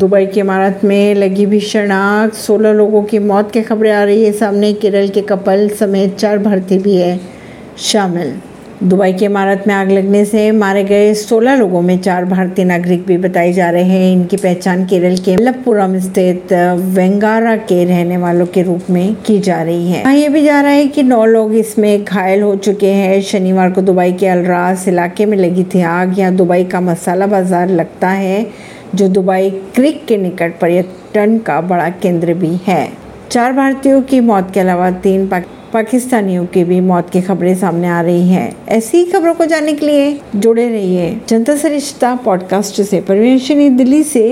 Dubai की इमारत में लगी भीषण आग। सोलह लोगों की मौत की खबरें आ रही है। सामने केरल के कपल समेत चार भारतीय भी है, शामिल। दुबई की इमारत में आग लगने से मारे गए 16 लोगों में चार भारतीय नागरिक भी बताए जा रहे हैं। इनकी पहचान केरल के मलप्पुरम स्थित वेंगारा के रहने वालों के रूप में की जा रही है। ये भी जा रहा है कि नौ लोग इसमें घायल हो चुके हैं। शनिवार को दुबई के अलरास इलाके में लगी थी आग। यहाँ दुबई का मसाला बाज़ार लगता है। जो दुबई क्रिक के निकट पर्यटन का बड़ा केंद्र भी है। चार भारतीयों की मौत के अलावा तीन पाक, पाकिस्तानियों की भी मौत की खबरें सामने आ रही हैं। ऐसी ही खबरों को जानने के लिए जुड़े रहिए जनता सरिश्ता पॉडकास्ट से। परवेश दिल्ली से